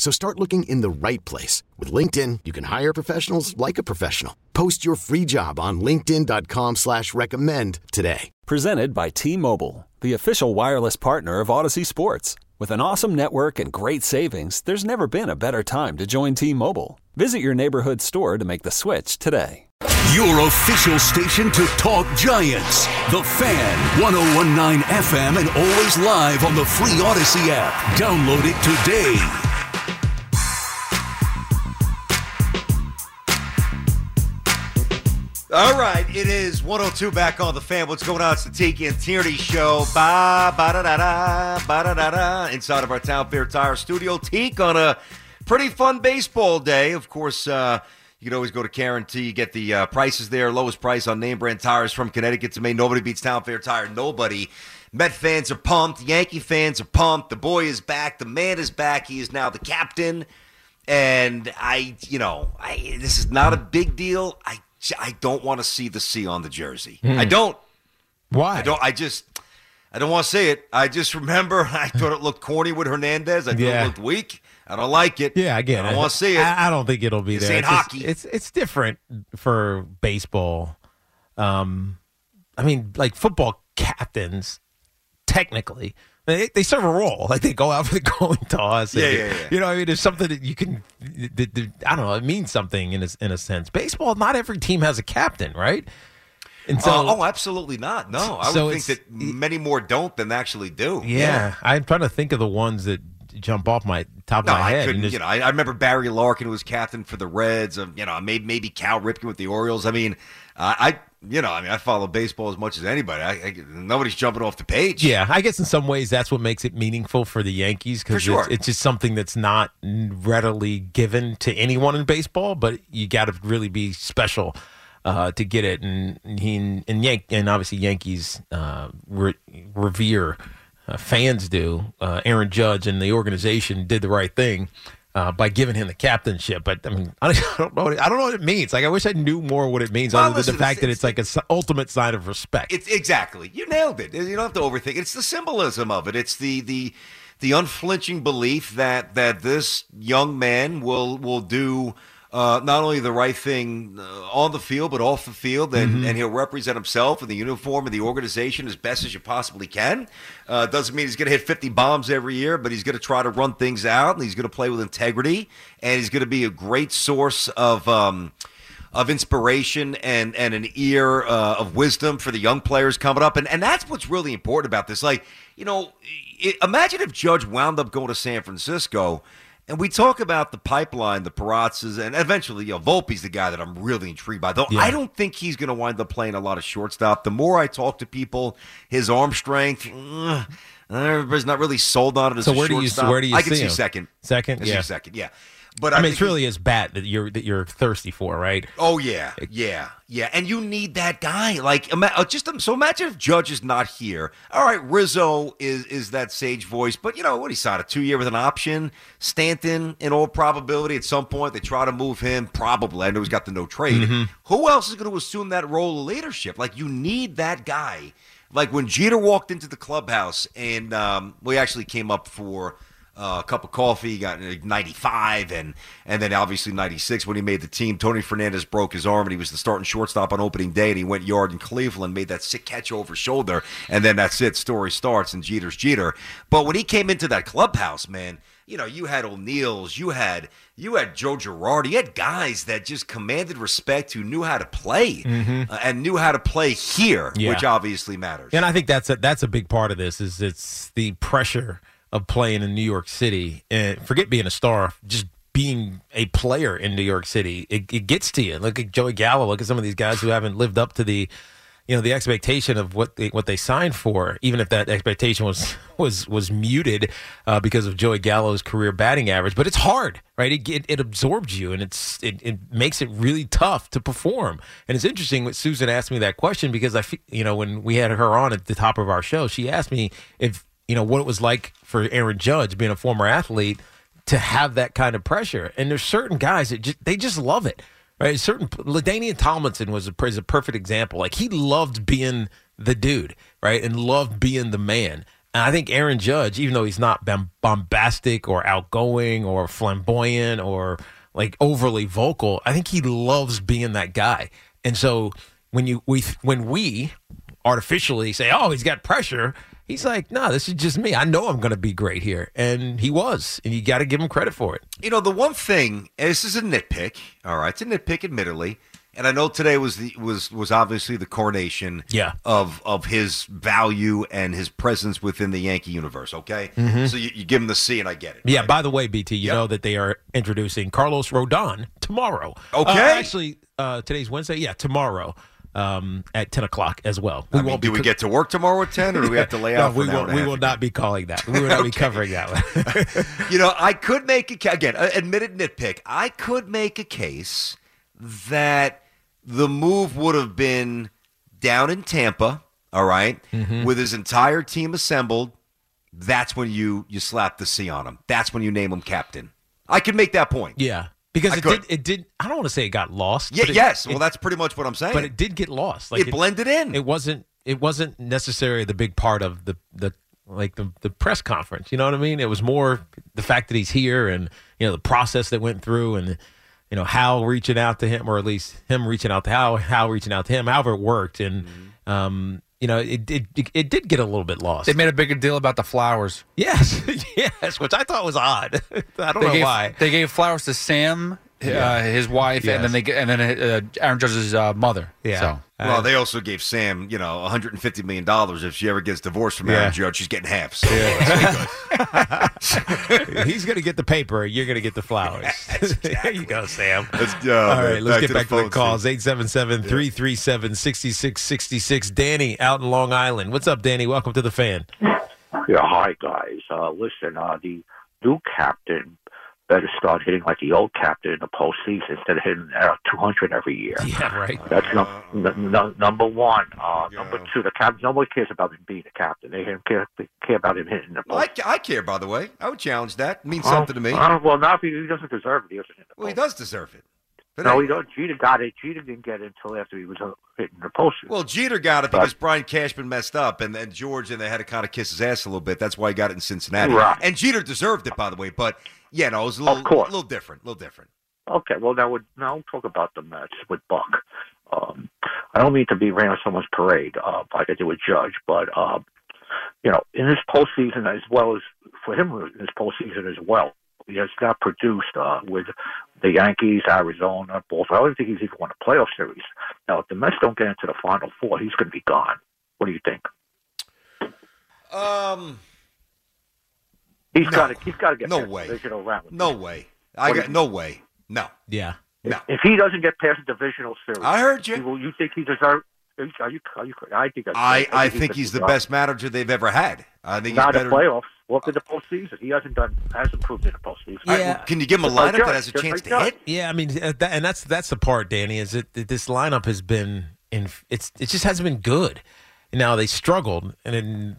So start looking in the right place. With LinkedIn, you can hire professionals like a professional. Post your free job on linkedin.com slash recommend today. Presented by T-Mobile, the official wireless partner of Odyssey Sports. With an awesome network and great savings, there's never been a better time to join T-Mobile. Visit your neighborhood store to make the switch today. Your official station to talk Giants. The Fan, 1019 FM, and always live on the free Odyssey app. Download it today. All right, it is 102 back on the fan. What's going on? It's the Tiki and Tierney show. Ba ba da da da ba da da da. Inside of our Town Fair Tire studio, Teak on a pretty fun baseball day. Of course, uh, you can always go to Karen T. Get the uh, prices there, lowest price on name brand tires from Connecticut to Maine. Nobody beats Town Fair Tire. Nobody. Met fans are pumped. Yankee fans are pumped. The boy is back. The man is back. He is now the captain. And I, you know, I, this is not a big deal. I I don't want to see the C on the jersey. I don't. Why? I don't. I just. I don't want to say it. I just remember I thought it looked corny with Hernandez. I thought Yeah. it looked weak. I don't like it. Yeah, I get I don't want to see it. I, I don't think it'll be there. It's just- hockey. it's it's different for baseball. Um, I mean, like football captains, technically, they, they serve a role. Like they go out for the coin toss. and, Yeah, yeah, yeah. You know, I mean, there's something that you can. that- that- I don't know. It means something in a, in a sense. Baseball, not every team has a captain, right? And so, Uh, oh, absolutely not. No, I So would think that many more don't than actually do. yeah, I'm trying to think of the ones that jump off my top No, of my I head. You know, I, I remember Barry Larkin was captain for the Reds. Um, you know, maybe maybe Cal Ripken with the Orioles. I mean, uh, I you know, I mean, I follow baseball as much as anybody. I, I, nobody's jumping off the page. Yeah, I guess in some ways that's what makes it meaningful for the Yankees because sure. it's, it's just something that's not readily given to anyone in baseball, but you got to really be special uh, to get it. And he and Yank and obviously Yankees uh, re- revere uh, fans do. Uh, Aaron Judge and the organization did the right thing. Uh, by giving him the captainship, but I mean, I don't know. What it, I don't know what it means. Like, I wish I knew more what it means, Well, other listen, than the fact it's- that it's like an ultimate sign of respect. It's exactly. You nailed it. You don't have to overthink. It's the symbolism of it. It's the the the unflinching belief that that this young man will will do uh, not only the right thing uh, on the field but off the field, and, and he'll represent himself in the uniform and the organization as best as you possibly can. Uh, doesn't mean he's going to hit 50 bombs every year, but he's going to try to run things out, and he's going to play with integrity, and he's going to be a great source of. Um, of inspiration and and an ear uh, of wisdom for the young players coming up, and and that's what's really important about this. Like, you know, i imagine if Judge wound up going to San Francisco, and we talk about the pipeline, the Perazas, and eventually, you know, Volpe's the guy that I'm really intrigued by. Though Yeah. I don't think he's going to wind up playing a lot of shortstop. The more I talk to people, his arm strength. Uh, everybody's not really sold on it as So a where do you- shortstop. where do you I can see second. Second? I see Yeah. second. Yeah, but I mean, think it's really his bat that you're that you're thirsty for, right? Oh yeah, yeah, yeah, and you need that guy. Like, uh, just so imagine if Judge is not here. All right, Rizzo is is that sage voice, but you know what? He signed a two year with an option. Stanton, in all probability, at some point they try to move him. Probably, I know he's got the no trade. Mm-hmm. Who else is going to assume that role of leadership? Like, you need that guy. Like when Jeter walked into the clubhouse, and um, we actually came up for uh, a cup of coffee, got uh, 95, and and then obviously 96 when he made the team. Tony Fernandez broke his arm, and he was the starting shortstop on opening day, and he went yard in Cleveland, made that sick catch over shoulder, and then that's it. Story starts, and Jeter's Jeter. But when he came into that clubhouse, man, you know, you had O'Neill's, you had you had Joe Girardi, you had guys that just commanded respect, who knew how to play uh, and knew how to play here, Yeah. which obviously matters. And I think that's a, that's a big part of this is it's the pressure of playing in New York City and forget being a star, just being a player in New York City. It, it gets to you. Look at Joey Gallo. Look at some of these guys who haven't lived up to the you know the expectation of what they, what they signed for, even if that expectation was was was muted uh, because of Joey Gallo's career batting average. But it's hard, right? It it, it absorbs you, and it's it, it makes it really tough to perform. And it's interesting when Susan asked me that question because I, you know, when we had her on at the top of our show, she asked me if you know what it was like for Aaron Judge being a former athlete to have that kind of pressure. And there's certain guys that just, they just love it right? Certain LaDainian Tomlinson was a, is a perfect example. Like he loved being the dude, right, and loved being the man. And I think Aaron Judge, even though he's not bombastic or outgoing or flamboyant or like overly vocal, I think he loves being that guy. And so when you we when we artificially say, "Oh, he's got pressure," He's like, no, nah, this is just me. I know I'm going to be great here. And he was. And you got to give him credit for it. You know, the one thing, this is a nitpick. All right. It's a nitpick, admittedly. And I know today was the was was obviously the coronation yeah. of of his value and his presence within the Yankee universe. Okay, mm-hmm. so you, you, give him the C, and I get it. Yeah. Right? By the way, BT, you yep. know that they are introducing Carlos Rodon tomorrow. Okay, uh, actually, uh, today's Wednesday. Yeah, tomorrow um, at 10 o'clock as well. We I mean, do we get to work tomorrow at 10 or do we have to lay out no, we, will, we will not be calling that. We will not okay. be covering that one. you know, I could make a again, admitted nitpick. I could make a case that the move would have been down in Tampa, all right, mm-hmm. with his entire team assembled. That's when you you slap the C on him. That's when you name him captain. I can make that point. Yeah. Because I it could. did, it did. I don't want to say it got lost. Yeah, it, yes. It, well, that's pretty much what I'm saying. But it did get lost. Like it, blended in. It wasn't. It wasn't necessarily the big part of the the like the the press conference. You know what I mean? It was more the fact that he's here and you know the process that went through and you know Hal reaching out to him or at least him reaching out to Hal, Hal reaching out to him. However, it worked and. Mm-hmm. um you know, it, it it did get a little bit lost. They made a bigger deal about the flowers. Yes, yes, which I thought was odd. I don't they know gave, why. They gave flowers to Sam yeah. uh, his wife, yes. and then they get, and then uh, Aaron Judge's uh, mother. Yeah. So. Well, they also gave Sam, you know, 150 million dollars if she ever gets divorced from Aaron yeah. Judge. She's getting half. So yeah. He's going to get the paper. You're going to get the flowers. exactly. there you go, Sam. Let's, uh, All right, man, let's back get back to the, to the calls. 877-337-6666. Danny out in Long Island. What's up, Danny? Welcome to the fan. Yeah, hi guys. Uh, listen, uh, the new captain better start hitting like the old captain in the postseason instead of hitting uh, 200 every year. Yeah, right. That's uh, n- n- number one. Uh, yeah. Number two, the captain. Nobody cares about him being a captain. They care, they care about him hitting the. Well, I, I, care, by the way. I would challenge that. It means uh, something to me. Uh, well, not if he, he doesn't deserve it. He doesn't hit the well, he does deserve it. But no, he don't. Jeter got it. Jeter didn't get it until after he was uh, hitting the post. Well, Jeter got it because Brian Cashman messed up, and then George and they had to kind of kiss his ass a little bit. That's why he got it in Cincinnati. Right. And Jeter deserved it, by the way. But yeah, no, it was a little, a little different, a little different. Okay, well now would now talk about the Mets with Buck. Um, I don't mean to be raining on someone's parade uh, like I did with Judge, but uh, you know, in this postseason as well as for him in this postseason as well, he has not produced uh, with the Yankees, Arizona, Baltimore. I don't think he's even won a playoff series. Now, if the Mets don't get into the Final Four, he's going to be gone. What do you think? Um, he's no. got to. He's got to get no way. divisional round. No way. I got no way. No. Yeah. No. If, he doesn't get past the divisional series, I heard you. Will you think he deserves? Are you, are you, I think. I, I, I think, he's, the best manager they've ever had. I think not he's better. the playoffs. Look at the postseason. He hasn't done hasn't proved in the postseason. Yeah. Right, can you give him a lineup that has a chance to hit? Yeah, I mean, uh, and that's that's the part, Danny. Is that this lineup has been in? It's it just hasn't been good. Now they struggled, and then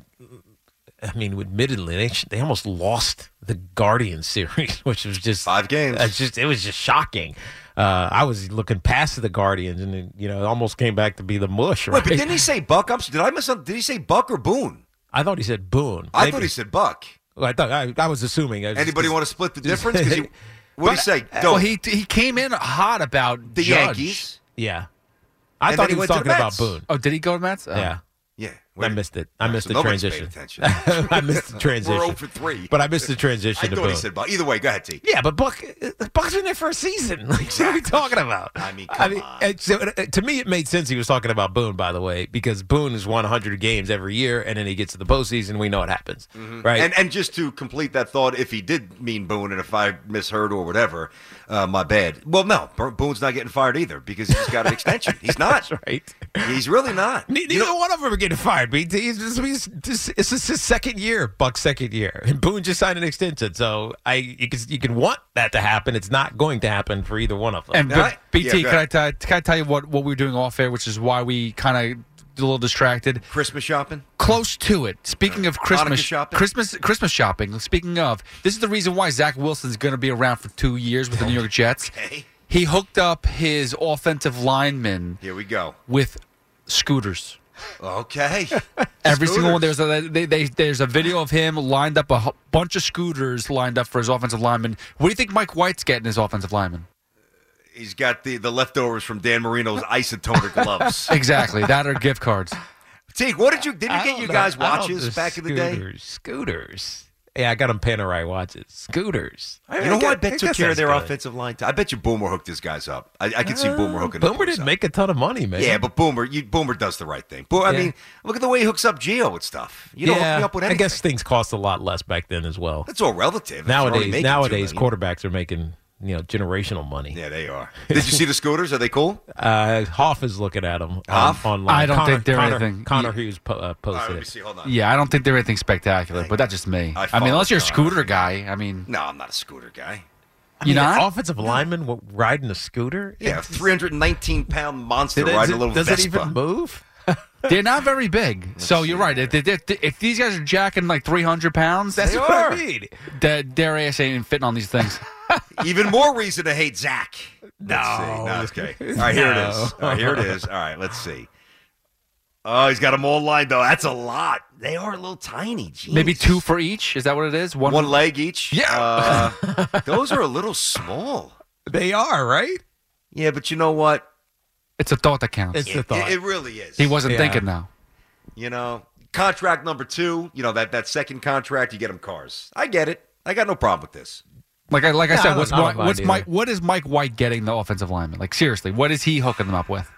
I mean, admittedly, they they almost lost the Guardian series, which was just five games. It's just it was just shocking. Uh, I was looking past the Guardians, and it, you know, it almost came back to be the mush. Right? Wait, but didn't he say Buck? I'm, did I miss something? Did he say Buck or Boone? I thought he said Boone. I Maybe. thought he said Buck. Well, I thought I, I was assuming. I was Anybody want to split the difference? what do you say? Don't. Well, he he came in hot about the Judge. Yankees. Yeah, I and thought he was talking about Boone. Oh, did he go to Mets? Oh. Yeah. I missed it. I missed So the transition. attention. I missed the transition. We're 0 for 3. But I missed the transition I to thought he said Buck. Either way, go ahead, T. Yeah, but Buck, uh, Buck's been there for a season. Like, What are we talking about? I mean, come on. and so, uh, to me, it made sense he was talking about Boone, by the way, because Boone has won 100 games every year, and then he gets to the postseason. We know what happens, right? Mm-hmm. And and just to complete that thought, if he did mean Boone, and if I misheard or whatever, uh, my bad. Well, no, Boone's not getting fired either because he's got an extension. He's not. That's right. He's really not. Ne- Neither one of them are getting fired. BT, it's just, it's just, it's just his second year, Buck's second year, and Boone just signed an extension. So I, you can, you can want that to happen. It's not going to happen for either one of them. And but I- BT, yeah, can I tell, can I tell you what, what we were doing off air, which is why we kind of a little distracted. Christmas shopping. Close to it. Speaking of uh, Christmas Hanukkah shopping? Christmas Christmas shopping. Speaking of, this is the reason why Zach Wilson's going to be around for two years with the New York Jets. Okay. He hooked up his offensive linemen Here we go. with scooters. Okay. Every single one. There's a they, they, there's a video of him lined up a bunch of scooters lined up for his offensive lineman. What do you think Mike White's getting his offensive lineman? He's got the, the leftovers from Dan Marino's isotoner gloves. Exactly that or gift cards. Teague, what did you did you I get you know. guys I watches the back in the day? Scooters, Scooters. Yeah, I got them Panerai watches. Scooters. You know who I bet guess took care of their good. offensive line? I bet you Boomer hooked his guys up. I, I can see uh, Boomer hooking. the Boomer boys didn't up. make a ton of money, man. Yeah, but Boomer, you, Boomer does the right thing. Bo- I mean, look at the way he hooks up Gio with stuff. You don't hook me up with anything. I guess things cost a lot less back then as well. That's all relative. if Nowadays, nowadays quarterbacks are making you know generational money. Yeah, they are. Did you see the scooters? Are they cool? Uh, Hoff is looking at them Hoff? on, online. I don't Connor, think they're Connor, anything- Connor Yeah. Hughes po- uh, All right, posted let me it. see. Hold on. Yeah, I don't think they're anything spectacular, but that's just me. I I, mean, unless you're a Connor. scooter guy. I mean, No, I'm not a scooter guy. I You mean, not? an offensive lineman w- riding a scooter? Yeah, It's- 319 pound monster Does it- riding a little does Vespa. it even move? they're not very big. so you're right. If, if, if these guys are jacking like 300 pounds, That's They what are. I mean. that their ass ain't fitting on these things. Even more reason to hate Zach. No. Let's see. No, okay. All right, here it is. All right, here it is. All right, let's see. Oh, he's got them all lined though. That's a lot. They are a little tiny. Jeez. Maybe two for each. Is that what it is? One. One leg each. Yeah. Uh, those are a little small. They are, right? Yeah, but you know what? It's a thought that counts. It's the It, thought. it, it really is. he wasn't Yeah. thinking now. You know, contract number two. You know that that second contract, you get him cars. I get it. I got no problem with this. Like I like I Yeah, I said, don't- what's Mike, what's either. Mike? What is Mike White getting the offensive lineman? Like seriously, what is he hooking them up with?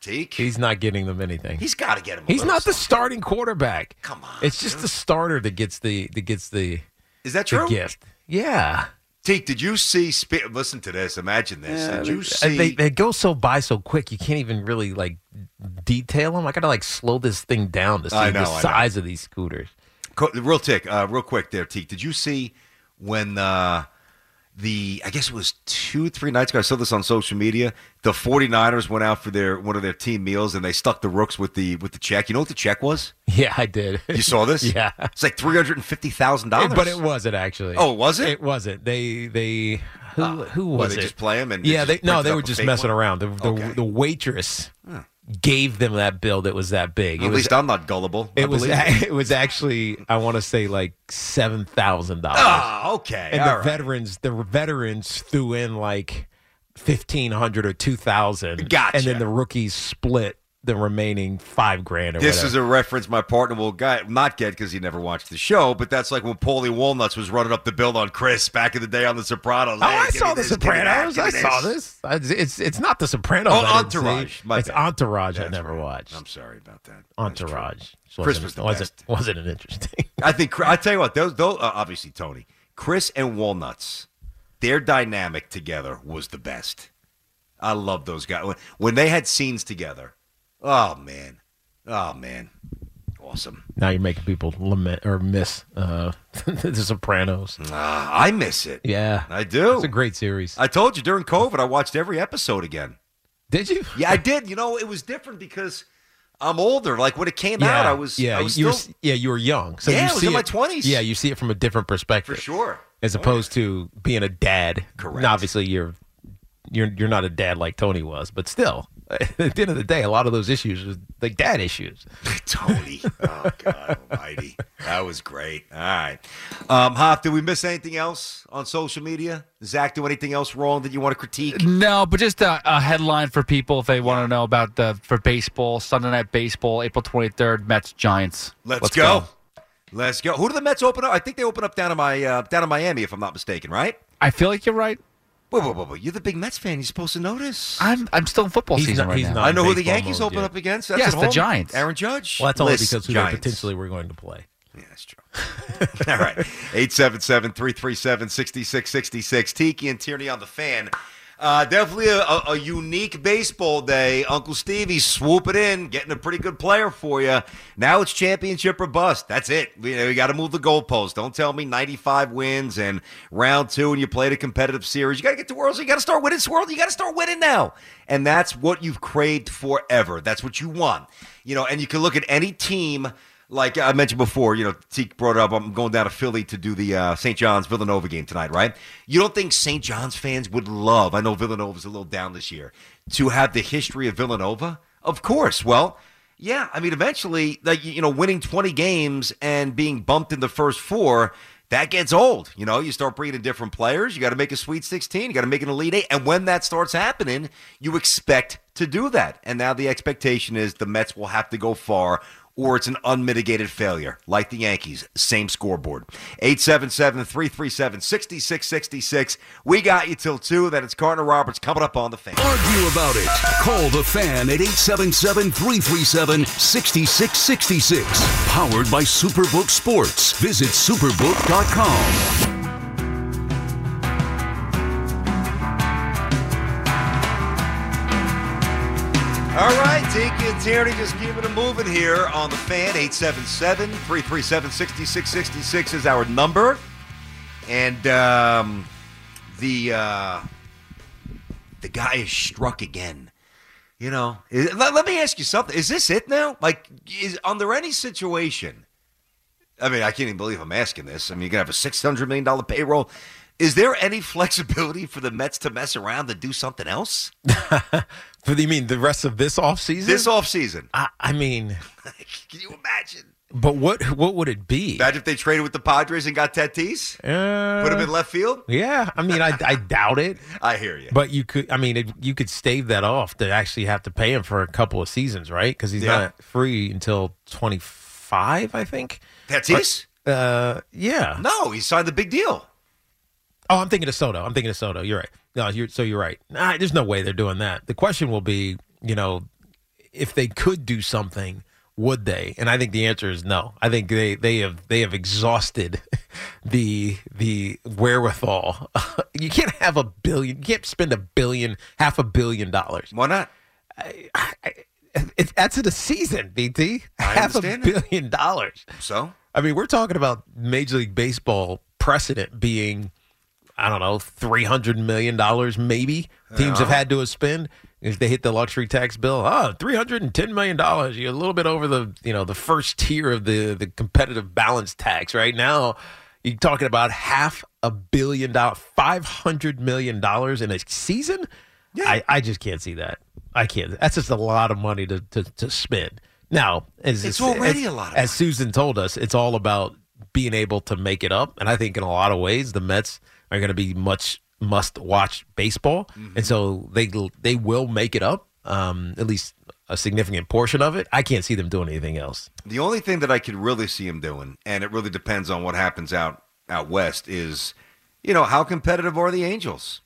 Teak. He's not getting them anything. he's got to get him. a He's little not the something. starting quarterback. Come on, It's just dude. the starter that gets the that gets the, Is that the true? gift. Yeah. Teak, did you see? Spe- listen to this. Imagine this. did you Uh, see? They, they go so by so quick, you can't even really like detail them. I gotta like slow this thing down to see know, the size of these scooters. Co- real tick, uh, real quick there, Teak. Did you see when uh, the I guess it was two, three nights ago, I saw this on social media. The 49ers went out for their one of their team meals and they stuck the rooks with the with the check. You know what the check was? Yeah, I did. You saw this? Yeah. It's like three hundred and fifty thousand dollars. but it wasn't actually. Oh, was it? It wasn't. They they who who What, was they it? just play 'em and yeah, they no, they were just messing one? around. The the, Okay. the waitress gave them that bill that was that big. It At was least I'm not gullible. I it was believe it was actually I want to say like seven thousand dollars. Ah, okay. and all the right. veterans the veterans threw in like fifteen hundred or two thousand. Gotcha. And then the rookies split the remaining five grand or This whatever. is a reference my partner will guy, not get because he never watched the show, but that's like when Paulie Walnuts was running up the bill on Chris back in the day on The Sopranos. Oh, Hey, I saw The this, give that, Sopranos. I saw this. It's it's not The Sopranos. Oh, Entourage. It's bad. Entourage. I never right. watched. I'm sorry about that. Entourage. Chris was the wasn't, best. Wasn't it interesting? I think I tell you what, those, those uh, obviously Tony, Chris and Walnuts, their dynamic together was the best. I love those guys when they had scenes together. Oh man, oh man, awesome. now you're making people lament or miss uh, The Sopranos. Ah, I miss it. Yeah, I do. It's a great series. I told you during COVID, I watched every episode again. Did you? Yeah, I did. You know, it was different because I'm older. Like when it came out, I was yeah, I was you still were, yeah, you were young. So Yeah, you I was see in my 20s. Yeah, you see it from a different perspective. for sure. as Oh, opposed to being a dad. Correct. And obviously, you're you're you're not a dad like Tony was, but still, At the end of the day, a lot of those issues was like dad issues. Tony. Oh, God almighty. That was great. All right. Um, Hoff, did we miss anything else on social media? Zach, do anything else wrong that you want to critique? No, but just a, a headline for people if they want to know about the for baseball Sunday night baseball April twenty third Mets Giants. Let's, go. Let's go. Who do the Mets open up? I think they open up down in my uh, down in Miami, if I'm not mistaken, right? I feel like you're right. Whoa, whoa, whoa, whoa. You're the big Mets fan. You're supposed to notice. I'm I'm still in football He's season not- right he's now. not. I know who the Yankees mode open yet. up against. That's Yes, the home. Giants. Aaron Judge. Well, that's only List because who they Giants. potentially were going to play. Yeah, that's true. All right. 877 337 6666. Tiki and Tierney on the fan. Uh, definitely a, a, unique baseball day. Uncle Stevie swooping in, getting a pretty good player for you. Now it's championship or bust. That's it. We, we got to move the goalpost. Don't tell me 95 wins and round two and you played a competitive series. You got to get to Worlds. You got to start winning World. You got to start winning now. And that's what you've craved forever. That's what you want. You know, and you can look at any team like I mentioned before, you know, Teak brought it up. I'm going down to Philly to do the uh, St. John's Villanova game tonight, right? You don't think St. John's fans would love? I know Villanova's a little down this year to have the history of Villanova. Of course. Well, yeah. I mean, eventually, like you know, winning 20 games and being bumped in the first four. That gets old. You know, you start bringing in different players. You got to make a Sweet 16. You got to make an Elite Eight. And when that starts happening, you expect to do that. And now the expectation is the Mets will have to go far or it's an unmitigated failure, like the Yankees. Same scoreboard. 877 337 6666. We got you till 2. Then it's Carton Roberts coming up on the fan. Argue about it. Call the fan at 877 337 6666. Powered by Superbook Sports. Visit superbook.com. All right, Tiki and Tierney just keeping it moving here on the fan. 877 337 6666 is our number. And um, the uh, the guy is struck again. You know, is- let, let me ask you something. Is this it now? Like, is under any situation? I mean, I can't even believe I'm asking this. I mean, you're gonna have a six hundred million dollar payroll. Is there any flexibility for the Mets to mess around and do something else For you mean the rest of this offseason? this offseason? I, I mean, Can you imagine? but what what would it be? Imagine if they traded with the Padres and got Tatis, Uh, put him in left field. yeah, I mean, I, I doubt it. I hear you. But you could, I mean, it, you could stave that off to actually have to pay him for a couple of seasons, right? Because he's Yeah. not free until twenty five, I think. Tatis? Uh, yeah. No, he signed the big deal. Oh, I'm thinking of Soto. I'm thinking of Soto. You're right. No, you're so you're right. Nah, there's no way they're doing that. The question will be, you know, if they could do something, would they? And I think the answer is no. I think they they have they have exhausted the the wherewithal. you can't have a billion. You can't spend a billion, half a billion dollars. Why not? It, that's in a season, BT. I half a billion dollars. So I mean, we're talking about Major League Baseball precedent being, I don't know, three hundred million dollars maybe. Teams have had to spend if they hit the luxury tax bill. Oh, three hundred and ten million dollars. You're a little bit over the you know the first tier of the the competitive balance tax. Right now, you're talking about half a billion dollars, five hundred million dollars in a season. I, I just can't see that. I can't. That's just a lot of money to to, to spend. Now, as It's already as- a lot of As Susan told us, it's all about being able to make it up. And I think in a lot of ways, the Mets are going to be much must watch baseball, Mm-hmm. and so they they will make it up. Um, at least a significant portion of it. I can't see them doing anything else. the only thing that I could really see them doing, and it really depends on what happens out out west, is you know how competitive are the Angels,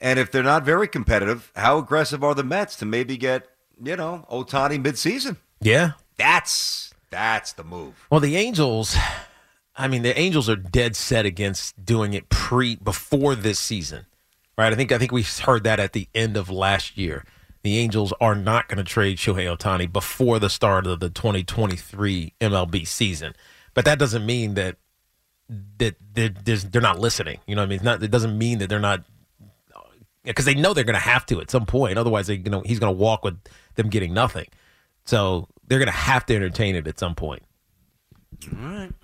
and if they're not very competitive, how aggressive are the Mets to maybe get you know Ohtani midseason? Yeah. That's that's the move. Well, the Angels, I mean, the Angels are dead set against doing it pre before this season, right? I think I think we heard that at the end of last year. The Angels are not going to trade Shohei Ohtani before the start of the 2023 MLB season, but that doesn't mean that that they're, they're not listening. You know what I mean? It's not, it doesn't mean that they're not because they know they're going to have to at some point. Otherwise, they, you know, he's going to walk with them getting nothing. So they're going to have to entertain it at some point.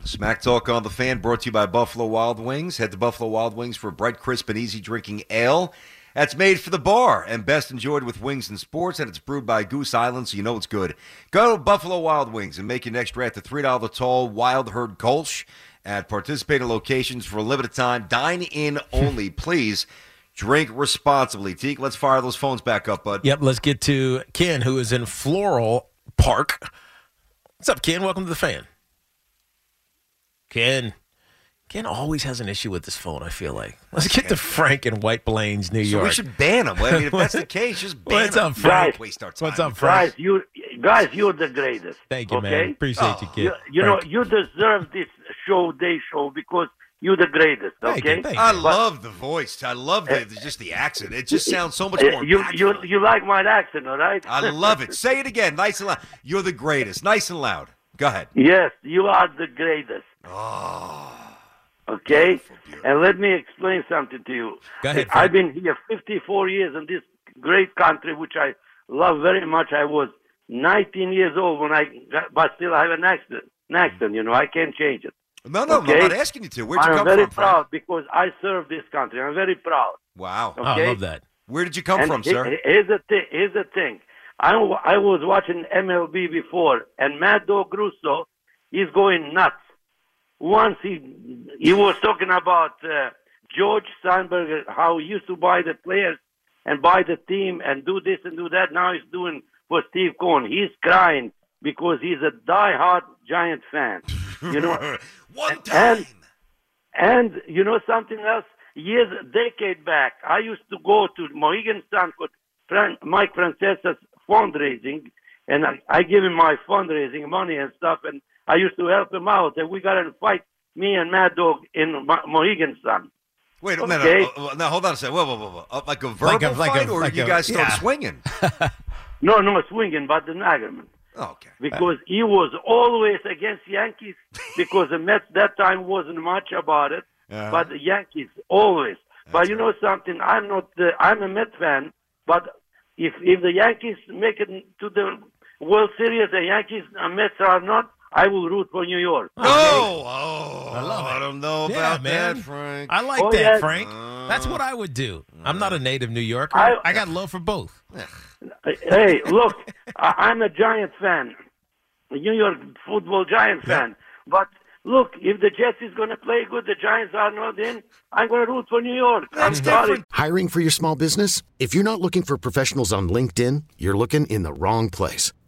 Smack Talk on the Fan brought to you by Buffalo Wild Wings. Head to Buffalo Wild Wings for bright, crisp, and easy drinking ale. That's made for the bar and best enjoyed with wings and sports, and it's brewed by Goose Island, so you know it's good. Go to Buffalo Wild Wings and make your next draft at the $3 tall Wild Herd Kolsch at participating locations for a limited time. Dine in only, please. Drink responsibly. Teak, let's fire those phones back up, bud. Yep, let's get to Ken, who is in Floral Park. What's up, Ken? Welcome to the fan. Ken. Ken always has an issue with his phone, I feel like. Let's get to Frank in White Plains, New So York. we should ban him. I mean, if that's the case, just ban What's him. up, Frank? Don't Waste our time. What's up, Frank? Guys, you guys, you're the greatest. Thank you, okay? man. Appreciate you, kid. You, you know, you deserve this show, day show, because you're the greatest. Thank Okay. you, thank I you. love the voice. I love the, just the accent. It just sounds so much Uh, more. you, you, you like my accent, all right? I love it. Say it again, nice and loud. You're the greatest, nice and loud. Go ahead. yes, you are the greatest. Oh, Okay. And let me explain something to you. Go ahead, I've been here 54 years in this great country, which I love very much. I was 19 years old when I got, but still I have an accent. An accent, you know, I can't change it. no, no, Okay. I'm not asking you to. Where'd you I'm come from? I'm very from, Frank? proud because I serve this country. I'm very proud. Wow. Oh, I love that. Where did you come And from, he- sir? Here's the thing. Here's the thing. I, w- I was watching MLB before, and Mad Dog Russo, he's going nuts. Once he he was talking about uh, George Steinbrenner, how he used to buy the players and buy the team and do this and do that. Now he's doing for Steve Cohen. He's crying because he's a die-hard Giant fan. You know, One time. and- and you know something else? Years, decade back, I used to go to Mohegan Sun for Fran- Mike Francesa's fundraising, and I, I give him my fundraising money and stuff, and I used to help him out. And we got in a fight, me and Mad Dog in Mo- Mohegan Sun. Wait a minute. Okay. Uh, uh, now, hold on a second. Whoa, whoa, whoa, whoa. Uh, like a verbal Like a- like a- fight, or like you a- guys start yeah. swinging? No, no swinging, but an argument. Oh, okay. Because he was always against Yankees because the Mets that time wasn't much about it. Uh-huh. but the Yankees always. but you know something? I'm not. The, I'm a Met fan, but if if the Yankees make it to the World Series, the Yankees and Mets are not. I will root for New York. Oh, oh, no, oh, I love it. don't know Yeah, about man. that, Frank. I like Oh, that, yeah. Frank. That's what I would do. I'm not a native New Yorker. I- I, got love for both. hey, look, I, I'm a Giant fan, a New York football Giant fan. But look, if the Jets is going to play good, the Giants are not in. I'm going to root for New York. I'm That's sorry. different. Hiring for your small business? If you're not looking for professionals on LinkedIn, you're looking in the wrong place.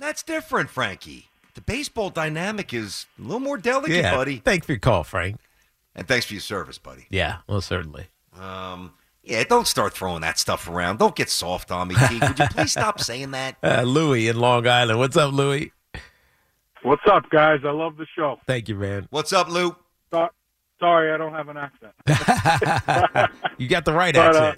that's different, Frankie. The baseball dynamic is a little more delicate, yeah, buddy. Thanks for your call, Frank. And thanks for your service, buddy. Yeah, well, certainly. Um, yeah, don't start throwing that stuff around. Don't get soft on me, T. Would you please stop saying that? Uh, Louie in Long Island. What's up, Louie? What's up, guys? I love the show. Thank you, man. What's up, Lou? So- sorry, I don't have an accent. you got the right But, uh,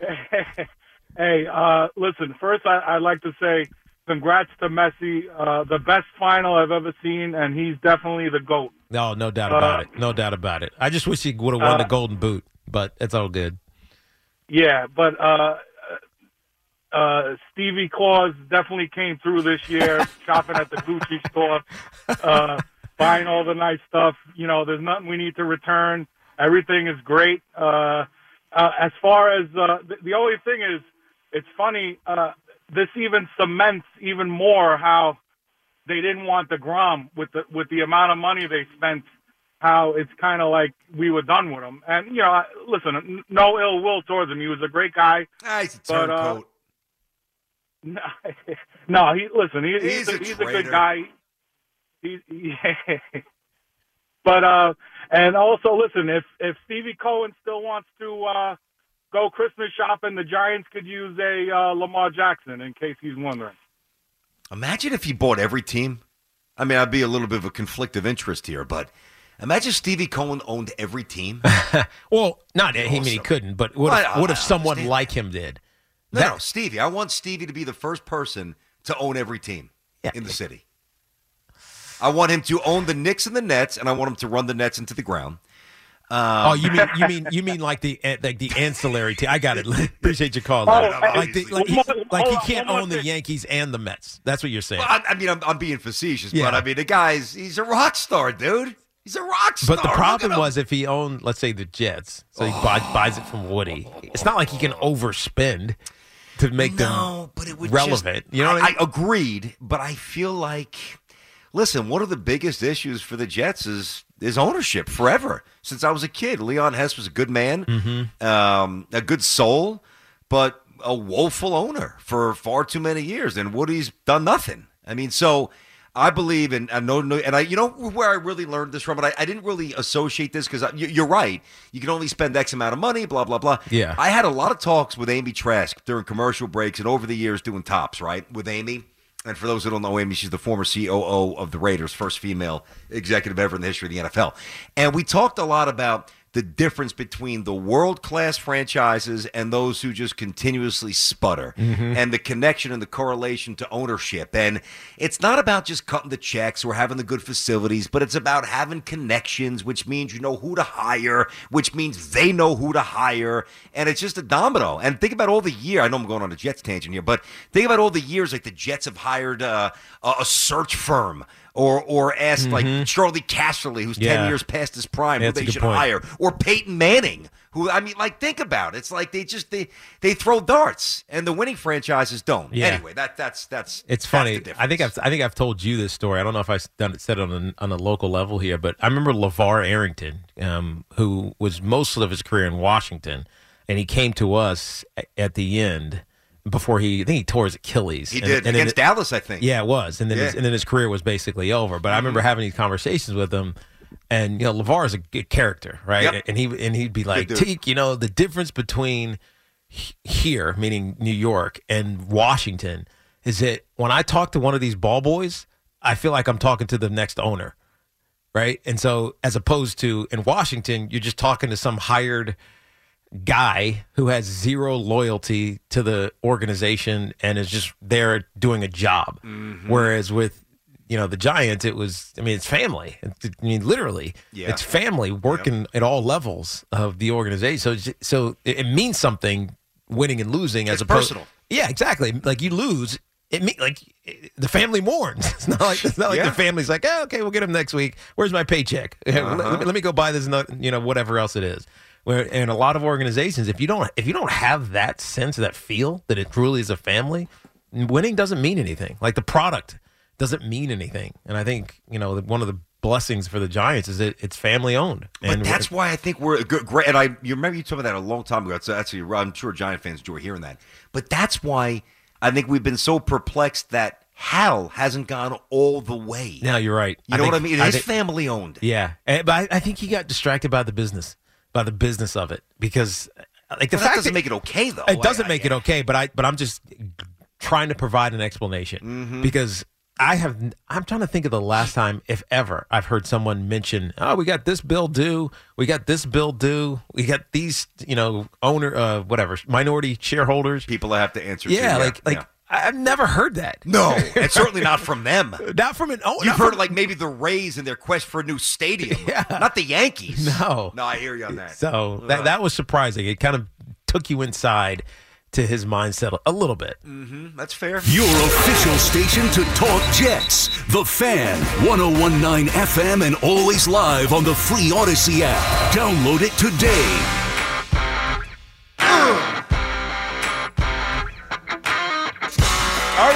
accent. hey, uh, listen. First, I, I'd like to say congrats to Messi. Uh, the best final I've ever seen, and he's definitely the goat. no, no doubt uh, about it. No doubt about it. I just wish he would have won uh, the Golden Boot, but it's all good. Yeah, but uh, uh, Stevie Claus definitely came through this year, shopping at the Gucci store, uh, buying all the nice stuff. You know, there's nothing we need to return. Everything is great. Uh, uh, as far as uh, the, the only thing is, it's funny. Uh, this even cements even more how they didn't want deGrom with the with the amount of money they spent. How it's kind of like we were done with him. And you know, listen, no ill will towards him. He was a great guy. Ah, he's a But, uh, turncoat. No, no he listen. He, He's he's a, a he's a good guy. He, he, but uh, and also listen, if if Stevie Cohen still wants to uh, go Christmas shopping, the Giants could use a uh, Lamar Jackson in case he's wondering. Imagine if he bought every team. I mean, I'd be a little bit of a conflict of interest here, but imagine Stevie Cohen owned every team. Well, not I mean he couldn't, but what if, I- I- what if someone understand like him did? No, That- no, Stevie. I want Stevie to be the first person to own every team Yeah. in the city. I want him to own the Knicks and the Nets, and I want him to run the Nets into the ground. Um, oh, you mean you mean you mean like the eh, like the ancillary team? I got it. Appreciate your call. Oh, like the, like, he, like he can't own the. Yankees and the Mets. That's what you're saying. I, I mean, I'm, I'm being facetious, Yeah. but I mean, the guy's he's a rock star, dude. He's a rock star. But the problem was if he owned, let's say, the Jets, so he buys, buys it from Woody. It's not like he can overspend to make no, them but it would relevant. Just, you know what I, mean? I agreed, but I feel like, listen, one of the biggest issues for the Jets is is ownership forever. Since I was a kid, Leon Hess was a good man, Mm-hmm. um, a good soul, but a woeful owner for far too many years, and Woody's done nothing. I mean, so. I believe in, I know, no, and I, you know, where I really learned this from, but I, I didn't really associate this because you're right. You can only spend X amount of money, blah blah blah. Yeah. I had a lot of talks with Amy Trask during commercial breaks and over the years doing tops, right? With Amy. And for those who don't know Amy, she's the former COO of the Raiders, first female executive ever in the history of the NFL. And we talked a lot about the difference between the world class franchises and those who just continuously sputter and the connection and the correlation to ownership. And it's not about just cutting the checks or having the good facilities, but it's about having connections, which means you know who to hire, which means they know who to hire. And it's just a domino. And think about all the year. I know I'm going on a Jets tangent here, but think about all the years like the Jets have hired uh, a search firm. Or, or asked like Charley Casserly, who's ten Mm-hmm. Years past his prime, That's who they should point. hire, or Peyton Manning, who I mean, like think about it. It's like they just they they throw darts, and the winning franchises don't. Yeah. Anyway, that that's that's It's that's funny. I think I've. I think I've told you this story. I don't know if I done it said it on a, on a local level here, but I remember LaVar Arrington, um, who was most of his career in Washington, and he came to us at the end before he I think he tore his Achilles. he And- did and then against it- Dallas, I think. Yeah, it was, and then his, and then his career was basically over. But I remember Mm-hmm. having these conversations with him, and you know, LaVar is a good character, right? Yep. And he and he'd be like. "Teak, you know, the difference between here, meaning New York, and Washington, is that when I talk to one of these ball boys, I feel like I'm talking to the next owner." Right. And so, as opposed to in Washington, you're just talking to some hired guy who has zero loyalty to the organization and is just there doing a job. Mm-hmm. Whereas with you know the Giants, it was I mean it's family. I mean literally, Yeah. it's family working at all levels of the organization. So so it, means something winning and losing as It's opposed. personal. Yeah, exactly. Like you lose. It mean like the family mourns. It's not like it's not like Yeah. the family's like, oh, okay, we'll get him next week. Where's my paycheck? let, Uh-huh. me, let me go buy this, you know, whatever else it is. Where in a lot of organizations, if you don't if you don't have that sense, that feel that it truly is a family, winning doesn't mean anything. Like the product doesn't mean anything. And I think you know one of the blessings for the Giants is that it's family owned. But and that's why I think we're good, great. And I, you remember you told me that a long time ago. So actually, I'm sure Giant fans enjoy hearing that. But that's why I think we've been so perplexed that Hal hasn't gone all the way. now you're right. you know what I think- mean? It is think- family owned. Yeah, but I, I think he got distracted by the business, by the business of it, because uh, like the that fact doesn't make it okay, though. It doesn't I- make I- it okay, but I but I'm just trying to provide an explanation Mm-hmm. because I have I'm trying to think of the last time, if ever, I've heard someone mention, "Oh, we got this bill due, we got this bill due, we got these, you know, owner, uh, whatever, minority shareholders." People that have to answer. Yeah, to, like like yeah. I- I've never heard that. no, and certainly not from them. Not from an oh, You've heard from- like maybe the Rays in their quest for a new stadium, Yeah. not the Yankees. No. no, I hear you on that. So that that was surprising. It kind of took you inside to his mindset a little bit. Mm-hmm, that's fair. Your official station to talk Jets. The Fan, 1019 FM, and always live on the free Odyssey app. Download it today.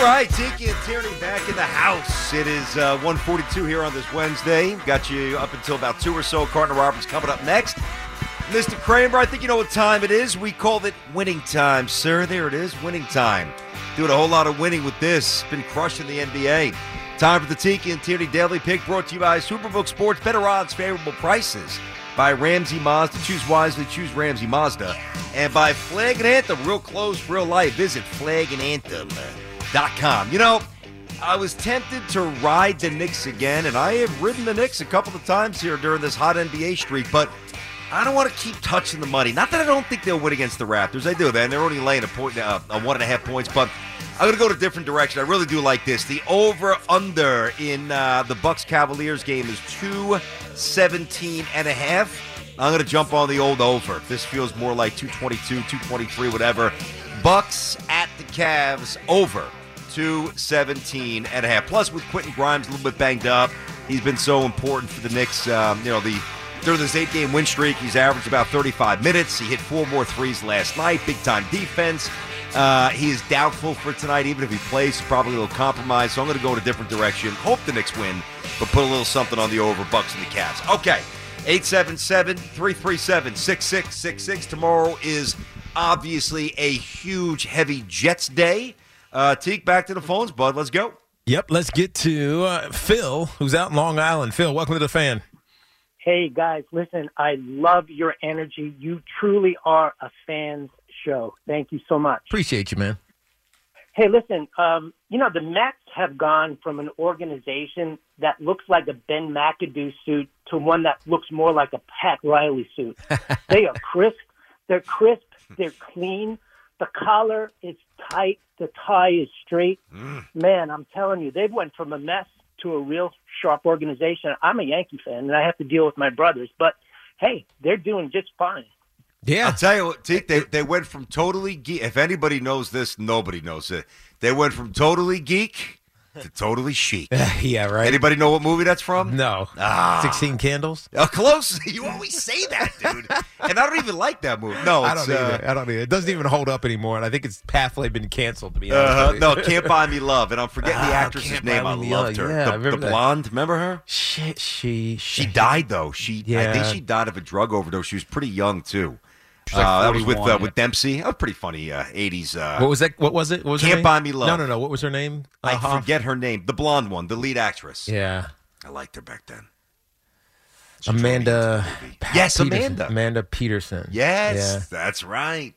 Right, Tiki and Tierney back in the house. It is uh, 142 here on this Wednesday. Got you up until about 2 or so. Carton and Roberts coming up next. Mr. Kramer, I think you know what time it is. We called it winning time, sir. There it is, winning time. Doing a whole lot of winning with this. Been crushing the NBA. Time for the Tiki and Tierney Daily Pick brought to you by Superbook Sports. Better odds, favorable prices. By Ramsey Mazda. Choose wisely, choose Ramsey Mazda. And by Flag and Anthem. Real close, real life. Visit flagandanthem.com. You know, I was tempted to ride the Knicks again, and I have ridden the Knicks a couple of times here during this hot NBA streak, but I don't want to keep touching the money. Not that I don't think they'll win against the Raptors. I do, man. They're only laying a point, uh, one and a half points, but I'm going to go to a different direction. I really do like this. The over under in uh, the Bucks Cavaliers game is 217 and a half. I'm going to jump on the old over. This feels more like 222, 223, whatever. Bucks at the Cavs over 217 and a half. Plus, with Quentin Grimes a little bit banged up, he's been so important for the Knicks. Um, you know, the during this eight game win streak, he's averaged about 35 minutes. He hit four more threes last night. Big time defense. Uh, he is doubtful for tonight, even if he plays, probably a little compromised. So I'm going to go in a different direction. Hope the Knicks win, but put a little something on the over Bucks and the Cavs. Okay, 877 337 6666. Tomorrow is obviously a huge, heavy Jets day. Uh, Teak, back to the phones, bud. Let's go. Yep, let's get to uh, Phil, who's out in Long Island. Phil, welcome to the fan. Hey guys, listen, I love your energy. You truly are a fans show. Thank you so much. Appreciate you, man. Hey, listen, um, you know, the Mets have gone from an organization that looks like a Ben McAdoo suit to one that looks more like a Pat Riley suit. they are crisp. They're crisp. They're clean. The collar is tight. The tie is straight. Mm. Man, I'm telling you, they've went from a mess to a real sharp organization. I'm a Yankee fan, and I have to deal with my brothers, but hey, they're doing just fine. Yeah. I'll tell you what, Teak, they, they went from totally geek. If anybody knows this, nobody knows it. They went from totally geek to totally chic. yeah, right. Anybody know what movie that's from? No. Ah. 16 Candles? Uh, close. You always say that, dude. and I don't even like that movie. No, I don't uh, either. I don't either. It doesn't even hold up anymore, and I think its pathway been canceled, to be honest. Uh-huh. No. Can't Buy Me Love. And I'm forgetting the Ah, actress's name. I loved Love. her. Yeah, I the, remember the that. blonde. Remember her? She, she, She died, though. She, yeah. I think she died of a drug overdose. She was pretty young, too. She's like uh, that was with uh, with Dempsey. That was pretty funny. Uh, 80s. Uh, What was that? What was it? What was Can't? Buy Me Love. No, no, no. What was her name? I Uh-huh. forget her name. The blonde one, the lead actress. Yeah. I liked her back then. She Amanda. into the movie. Yes, Peterson. Amanda. Amanda Peterson. Yes, that's right.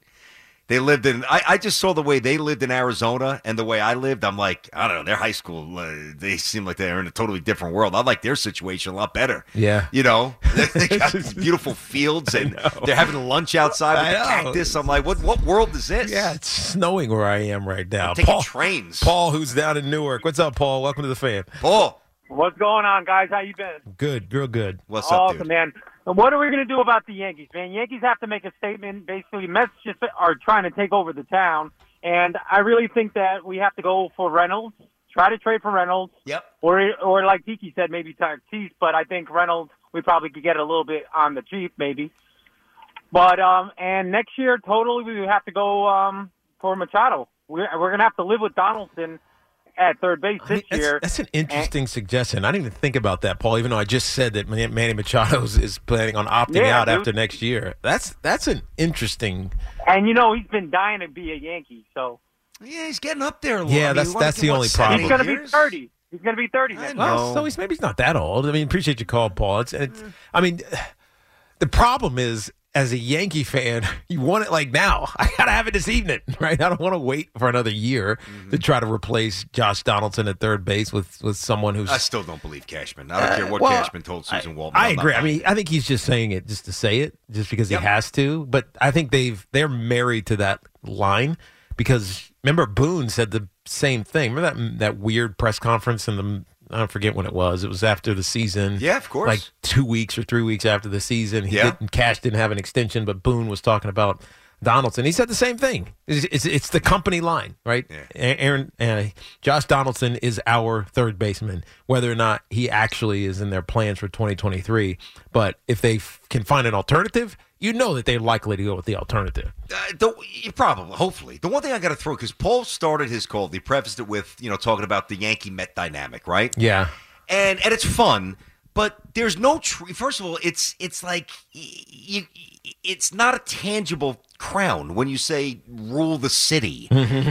They lived in. I, I just saw the way they lived in Arizona and the way I lived. I'm like, I don't know. Their high school, uh, they seem like they're in a totally different world. I like their situation a lot better. Yeah. You know, they got these beautiful fields and they're having lunch outside with I the know. cactus. I'm like, what? What world is this? Yeah, it's snowing where I am right now. I'm taking Paul, trains. Paul, who's down in Newark. What's up, Paul? Welcome to the fan. Paul, What's going on, guys? How you been? Good, real good. what's up, awesome, dude? man. And What are we going to do about the Yankees, man? Yankees have to make a statement. Basically, Mets just are trying to take over the town, and I really think that we have to go for Reynolds. Try to trade for Reynolds, Yep. or or like Tiki said, maybe Tatis. But I think Reynolds, we probably could get a little bit on the cheap, maybe. But um, and next year, totally, we have to go um for Machado. We're we're gonna have to live with Donaldson at third base I this mean, that's, year. that's an interesting suggestion. I didn't even think about that, Paul. Even though I just said that Manny Machado is- is planning on opting Yeah, out dude. after next year. That's that's an interesting. And you know he's been dying to be a Yankee, so Yeah, he's getting up there. a little. Yeah, I mean, that's- that's the only problem. he's going to be thirty. He's going to be thirty I next know. Well, so he's maybe he's not that old. I mean, appreciate your call, Paul. It's, it's I mean, the problem is as a Yankee fan, you want it like now. I gotta have it this evening, right? I don't want to wait for another year Mm-hmm. to try to replace Josh Donaldson at third base with with someone who's I still don't believe Cashman. I don't care what well, Cashman told Susan. I I'm agree. I mean. I think he's just saying it just to say it, just because Yep. he has to. But I think they've they're married to that line because remember Boone said the same thing. Remember that that weird press conference in the I don't forget when it was. It was after the season. Yeah, of course. Like two weeks or three weeks after the season. He Yeah. didn't, Cash didn't have an extension, but Boone was talking about Donaldson. He said the same thing. It's, it's, it's the company line, right? A- Aaron, uh, Josh Donaldson is our third baseman, whether or not he actually is in their plans for 2023. But if they f- can find an alternative, you know that they're likely to go with the alternative. Uh, the, probably, hopefully. The one thing I got to throw because Paul started his call. He prefaced it with you know talking about the Yankee Met dynamic, right? Yeah. and and it's fun, but there's no tree. First of all, it's it's like y- you, it's not a tangible crown when you say rule the city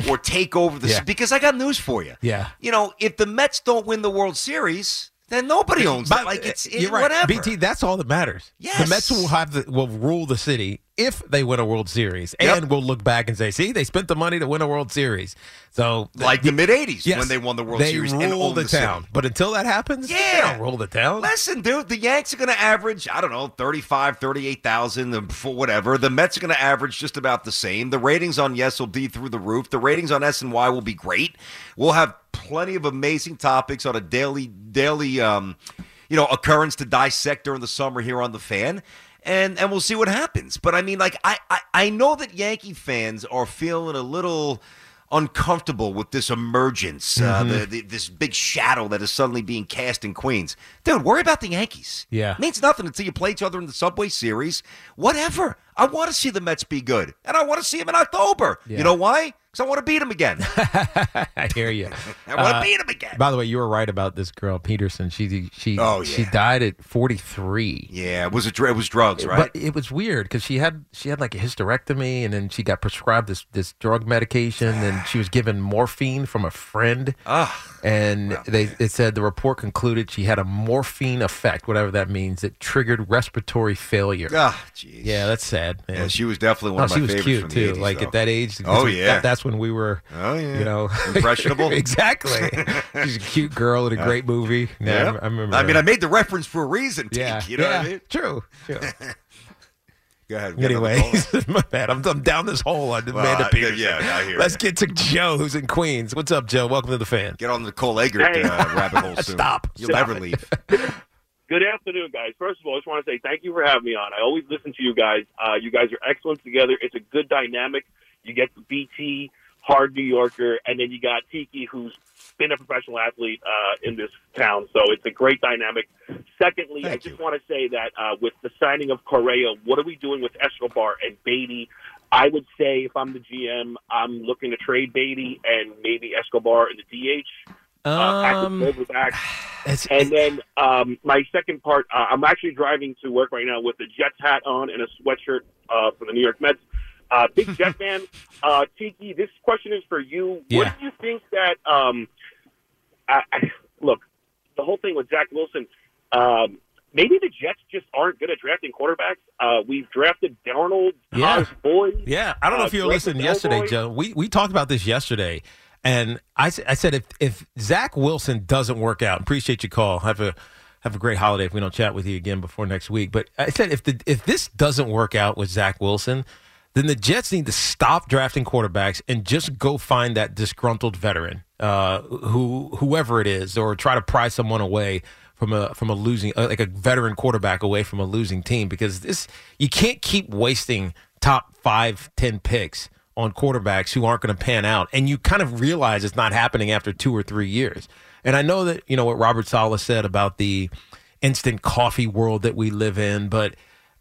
or take over the Yeah. city. Because I got news for you. Yeah. You know, if the Mets don't win the World Series, then nobody owns But, it. Like it's, it's you're right. whatever. BT, that's all that matters. Yes. The Mets will have the, will rule the city if they win a World Series, Yep. and we'll look back and say, "See, they spent the money to win a World Series." So, Like the mid '80s yes, when they won the World they Series rule and owned the, the city. town. But until that happens, they Yeah. don't rule the town. Listen, dude, the Yanks are going to average, I don't know, 35, 38,000 um, for whatever. The Mets are going to average just about the same. The ratings on Yes will be through the roof. The ratings on S and Y will be great. We'll have plenty of amazing topics on a daily daily um, you know, occurrence to dissect during the summer here on the fan. And and we'll see what happens. But I mean, like I, I, I know that Yankee fans are feeling a little uncomfortable with this emergence, uh, Mhm. the, the, this big shadow that is suddenly being cast in Queens. Dude, worry about the Yankees. Yeah. It means nothing until you play each other in the Subway Series. Whatever. I want to see the Mets be good, and I want to see them in October. Yeah. You know why? Because I want to beat him again. I hear you. I want to Uh, beat him again. By the way, you were right about this girl Peterson. She she Oh, yeah. she died at 43. Yeah, it was a it was drugs, right? But it was weird because she had she had like a hysterectomy, and then she got prescribed this this drug medication, and she was given morphine from a friend. And they it said the report concluded she had a morphine effect, whatever that means. It triggered respiratory failure. Ah, jeez. Yeah, that's sad. Man. Yeah, she was definitely one Oh, of my she was favorites cute from the too. 80s, like though. at that age. Oh, that- yeah. that's when we were. Oh, yeah. you know, Impressionable. exactly. She's a cute girl in a great movie. Yeah, Yeah. I remember. I mean. I made the reference for a reason. Yeah, you know yeah, what I mean? True. True. Go ahead. we got another Anyway, caller. my bad. I'm, I'm down this hole on Well, Amanda I- Peterson. yeah, I hear Let's you. get to Joe, who's in Queens. What's up, Joe? Welcome to the fan. Get on the Cole Eggert Hey. uh, rabbit hole soon. Stop. You'll Stop never leave. Good afternoon, guys. First of all, I just want to say thank you for having me on. I always listen to you guys. Uh, you guys are excellent together. It's a good dynamic. You get the BT, hard New Yorker, and then you got Tiki, who's been a professional athlete uh, in this town. So it's a great dynamic. Secondly, I just want to say that uh, with the signing of Correa, what are we doing with Escobar and Baty? I would say if I'm the GM, I'm looking to trade Baty and maybe Escobar in the DH. Uh, Um, Gold back. And then um, my second part, uh, I'm actually driving to work right now with a Jets hat on and a sweatshirt uh, for the New York Mets. Uh, big Jet fan. Uh, Tiki, this question is for you. Yeah. What do you think that? Um, I, I, look, the whole thing with Zach Wilson. Um, maybe the Jets just aren't good at drafting quarterbacks. Uh, we've drafted Darnold, Yeah. Boyd. Yeah, I don't know uh, if you listened yesterday, Joe. We we talked about this yesterday, and I, I said if if Zach Wilson doesn't work out, appreciate your call. Have a have a great holiday if we don't chat with you again before next week. But I said if the if this doesn't work out with Zach Wilson, then the Jets need to stop drafting quarterbacks and just go find that disgruntled veteran, uh, who whoever it is, or try to pry someone away from a from a losing uh, like a veteran quarterback away from a losing team because this you can't keep wasting top five ten picks on quarterbacks who aren't going to pan out and you kind of realize it's not happening after two or three years. And i know that you know what Robert Saleh said about the instant coffee world that we live in but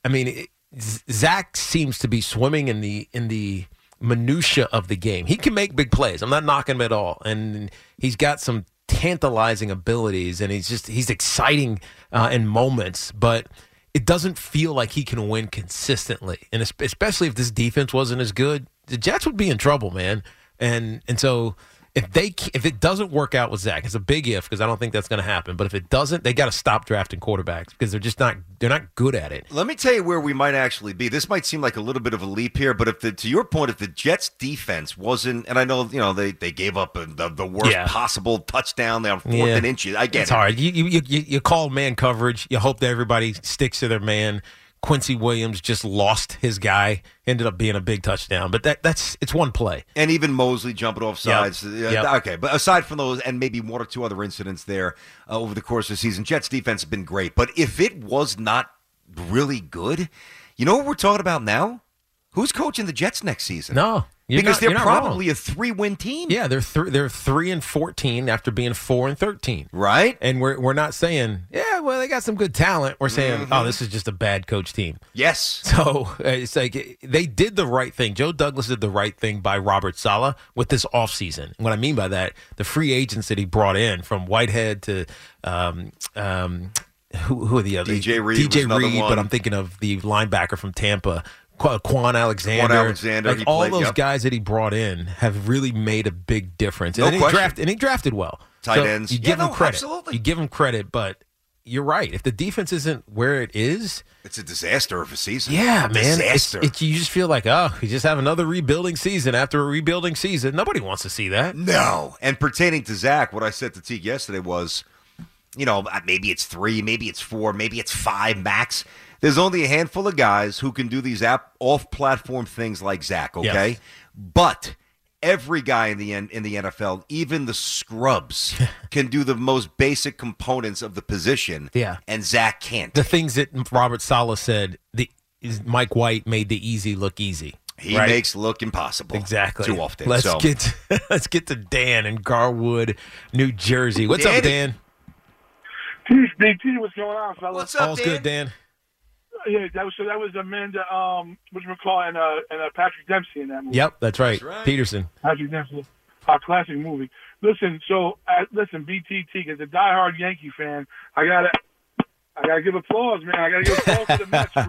i mean it, zach seems to be swimming in the in the minutia of the game. He can make big plays. I'm not knocking him at all. And he's got some tantalizing abilities and he's just he's exciting uh, in moments but it doesn't feel like he can win consistently. And especially if this defense wasn't as good the jets would be in trouble man. And and so if they if it doesn't work out with Zach, it's a big if because I don't think that's going to happen. But if it doesn't, they got to stop drafting quarterbacks because they're just not they're not good at it. Let me tell you where we might actually be. This might seem like a little bit of a leap here, but if the, to your point, if the Jets defense wasn't, and I know you know they, they gave up a, the, the worst Yeah. possible touchdown on fourth Yeah. and inches. I get it's it. hard. You, you you you call man coverage. You hope that everybody sticks to their man. Quincy Williams just lost his guy. Ended up being a big touchdown, but that that's it's one play. And even Mosley jumping off sides. Yep. Uh, Yep. Okay, but aside from those, and maybe one or two other incidents there uh, over the course of the season, Jets defense has been great. But if it was not really good, you know what we're talking about now? Who's coaching the Jets next season? No, you're because not- they're you're wrong. probably a three-win team. Yeah, they're th- they're three and fourteen after being four and thirteen. Right. And we're we're not saying, yeah, well, they got some good talent. We're saying, Mm-hmm. oh, this is just a bad coach team. Yes. So it's like they did the right thing. Joe Douglas did the right thing by Robert Saleh with this offseason. What I mean by that, the free agents that he brought in from Whitehead to um, um, who, who are the other DJ Reed DJ Reed, but I'm thinking of the linebacker from Tampa. Qu- Kwon Alexander, Alexander, like all played, those yep. guys that he brought in have really made a big difference. No and, he question. drafted, and he drafted well. Tight So ends. You Yeah, give him no, credit. absolutely. You give him credit, but you're right. If the defense isn't where it is, It's a disaster of a season. yeah, man. Disaster. it's, you just feel like, oh, we just have another rebuilding season after a rebuilding season. Nobody wants to see that. No. And pertaining to Zach, what I said to Teague yesterday was, you know, uh, maybe it's three, maybe it's four, maybe it's five max. There's only a handful of guys who can do these app off-platform things like Zach. Okay, Yes. but every guy in the N- in the NFL, even the scrubs, can do the most basic components of the position. Yeah. and Zach can't. The things that Robert Saleh said, the is Mike White made the easy look easy. He right? makes look impossible exactly too often. Let's so. get to, let's get to Dan in Garwood, New Jersey. What's up, Dan? Peace, T. What's going on, fellas? What's up, All's Dan? good, Dan. Yeah, that was so. That was Amanda, um, what you call and uh, and uh, Patrick Dempsey in that movie. Yep, that's right. right. Peterson. Patrick Dempsey, a classic movie. Listen, so uh, listen, BTT, as a diehard Yankee fan, I gotta, I gotta give applause, man. I gotta give applause to the Mets. bro.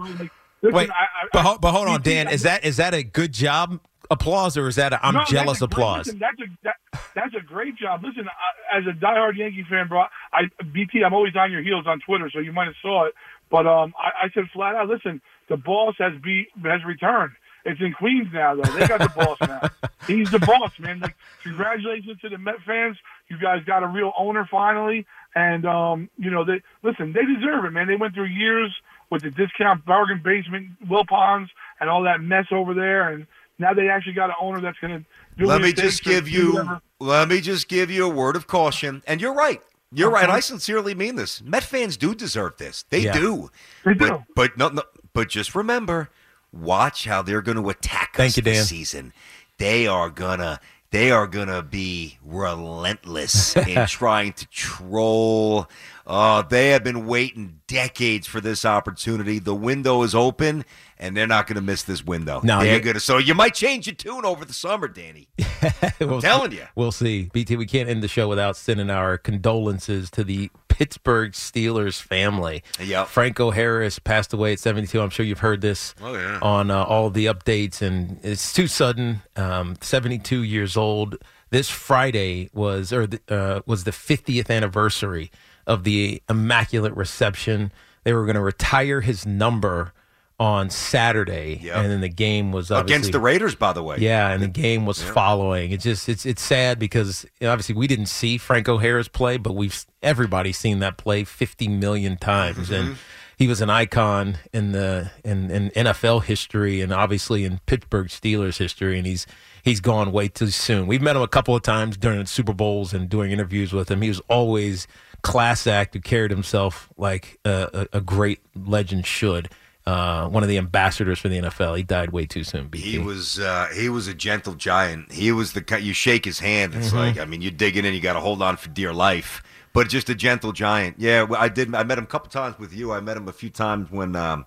Listen, Wait, I, I, but, ho- but hold on, BT, Dan. Is that is that a good job applause or is that a I'm No, that's jealous a great- applause? listen, that's a that, that's a great job. Listen, I, as a diehard Yankee fan, bro, I BT, I'm always on your heels on Twitter, so you might have saw it. But um, I, I said flat out, listen, the boss has be has returned. It's in Queens now, though. They got the boss now. He's the boss, man. Like, congratulations to the Met fans. You guys got a real owner finally, and um, you know they listen. They deserve it, man. They went through years with the discount bargain basement, Wilpons, and all that mess over there, and now they actually got an owner that's going to do. Let me just give you whoever. let me just give you a word of caution. And you're right. You're right. I sincerely mean this. Met fans do deserve this. They Yeah. do. They but, do. But no, no, but just remember, watch how they're going to attack Thank us you, this Dan. season. They are gonna they are gonna be relentless in trying to troll. Uh, they have been waiting decades for this opportunity. The window is open, and they're not going to miss this window. No, they're going to. So you might change your tune over the summer, Danny. we'll, telling you. We'll see. BT, we can't end the show without sending our condolences to the Pittsburgh Steelers family. Yep. Franco Harris passed away at 72. I'm sure you've heard this Oh, yeah. on uh, all the updates, and it's too sudden. Um, 72 years old. This Friday was or the, uh, was the 50th anniversary of the Immaculate Reception. They were going to retire his number on Saturday, Yep. and then the game was Against the Raiders, by the way. yeah, and the game was following. It's just it's it's sad because you know, obviously we didn't see Franco Harris play, but we've everybody's seen that play fifty million times, and mm-hmm. he was an icon in the in, in NFL history, and obviously in Pittsburgh Steelers history, and he's he's gone way too soon. We've met him a couple of times during Super Bowls and doing interviews with him. He was always class act who carried himself like a, a, a great legend should. Uh, one of the ambassadors for the NFL. He died way too soon. BT. He was uh, he was a gentle giant. He was the you shake his hand. It's like I mean, you're digging in. You got to hold on for dear life. But just a gentle giant. Yeah, I did. I met him a couple times with you. I met him a few times when um,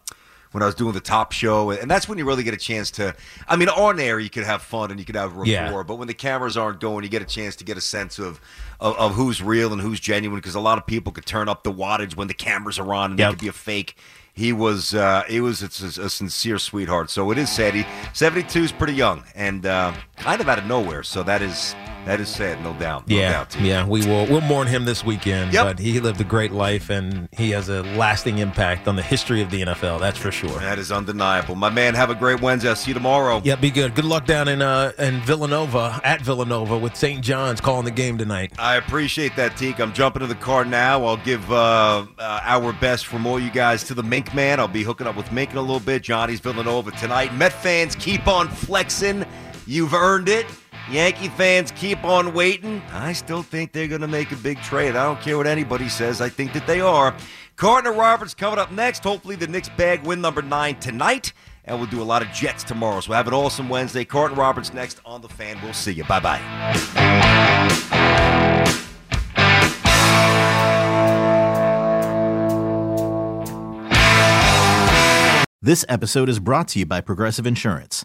when I was doing the top show, and that's when you really get a chance to. I mean, on air you could have fun and you could have rapport, Yeah. but when the cameras aren't going, you get a chance to get a sense of of, of who's real and who's genuine. Because a lot of people could turn up the wattage when the cameras are on, and it Yep. could be a fake. He was uh, he was it's a, a sincere sweetheart. So it is sad. He seventy two is pretty young and uh, kind of out of nowhere. So that is that is sad, no doubt. No Yeah, doubt. yeah, we will we'll mourn him this weekend. Yep. But he lived a great life, and he has a lasting impact on the history of the NFL. That's for sure. That is undeniable. My man, have a great Wednesday. I'll see you tomorrow. Yeah, be good. Good luck down in uh in Villanova at Villanova with St. John's calling the game tonight. I appreciate that, Teak. I'm jumping to the car now. I'll give uh, uh, our best from all you guys to the Mink Man. I'll be hooking up with Mink in a little bit. Johnny's Villanova tonight. Met fans, keep on flexing. You've earned it. Yankee fans, keep on waiting. I still think they're going to make a big trade. I don't care what anybody says. I think that they are. Carton Roberts coming up next. Hopefully, the Knicks bag win number nine tonight. and we'll do a lot of Jets tomorrow. So have an awesome Wednesday. Carton Roberts next on The Fan. We'll see you. Bye bye. This episode is brought to you by Progressive Insurance.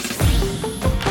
Thank you.